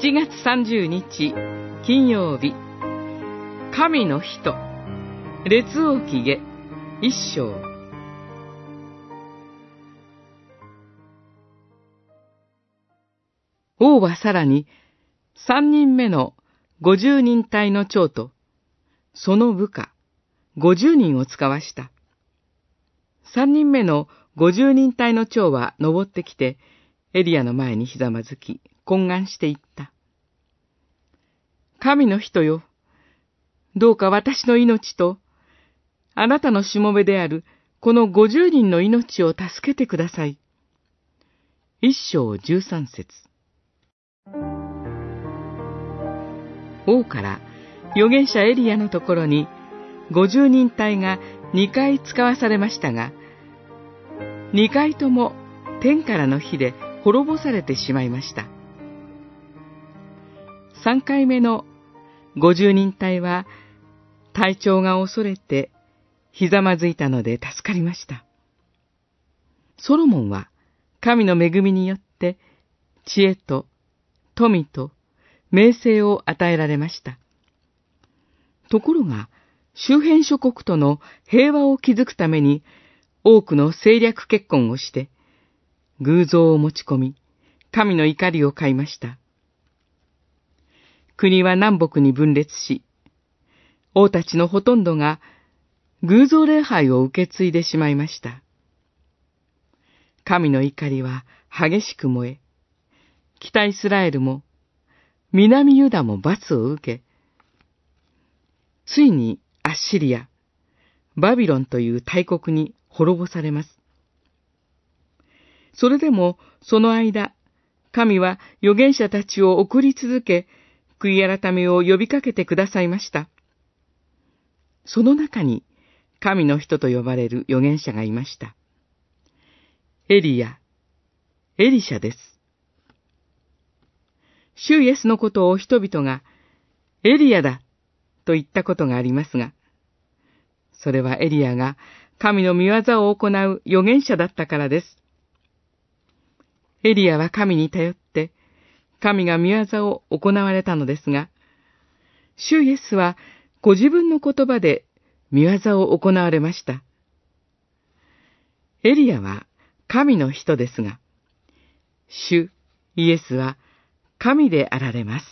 7月30日金曜日。神の人。列王記下。一章。王はさらに三人目の五十人隊の長とその部下五十人を使わした。三人目の五十人隊の長は登ってきてエリアの前にひざまずき懇願していった。神の人よ、どうか私の命と、あなたのしもべであるこの五十人の命を助けてください。一章十三節王から預言者エリアのところに五十人隊が二回使わされましたが、二回とも天からの火で滅ぼされてしまいました。三回目の五十人隊は体調が恐れてひざまずいたので助かりました。ソロモンは神の恵みによって知恵と富と名声を与えられました。ところが、周辺諸国との平和を築くために多くの政略結婚をして、偶像を持ち込み、神の怒りを買いました。国は南北に分裂し、王たちのほとんどが偶像礼拝を受け継いでしまいました。神の怒りは激しく燃え、北イスラエルも南ユダも罰を受け、ついにアッシリア、バビロンという大国に滅ぼされます。それでも、その間、神は預言者たちを送り続け、悔い改めを呼びかけてくださいました。その中に、神の人と呼ばれる預言者がいました。エリア、エリシャです。主イエスのことを人々が、エリアだ、と言ったことがありますが、それはエリアが神の見業を行う預言者だったからです。エリアは神に頼って、神が見業を行われたのですが、主イエスはご自分の言葉で見業を行われました。エリアは神の人ですが、主イエスは神であられます。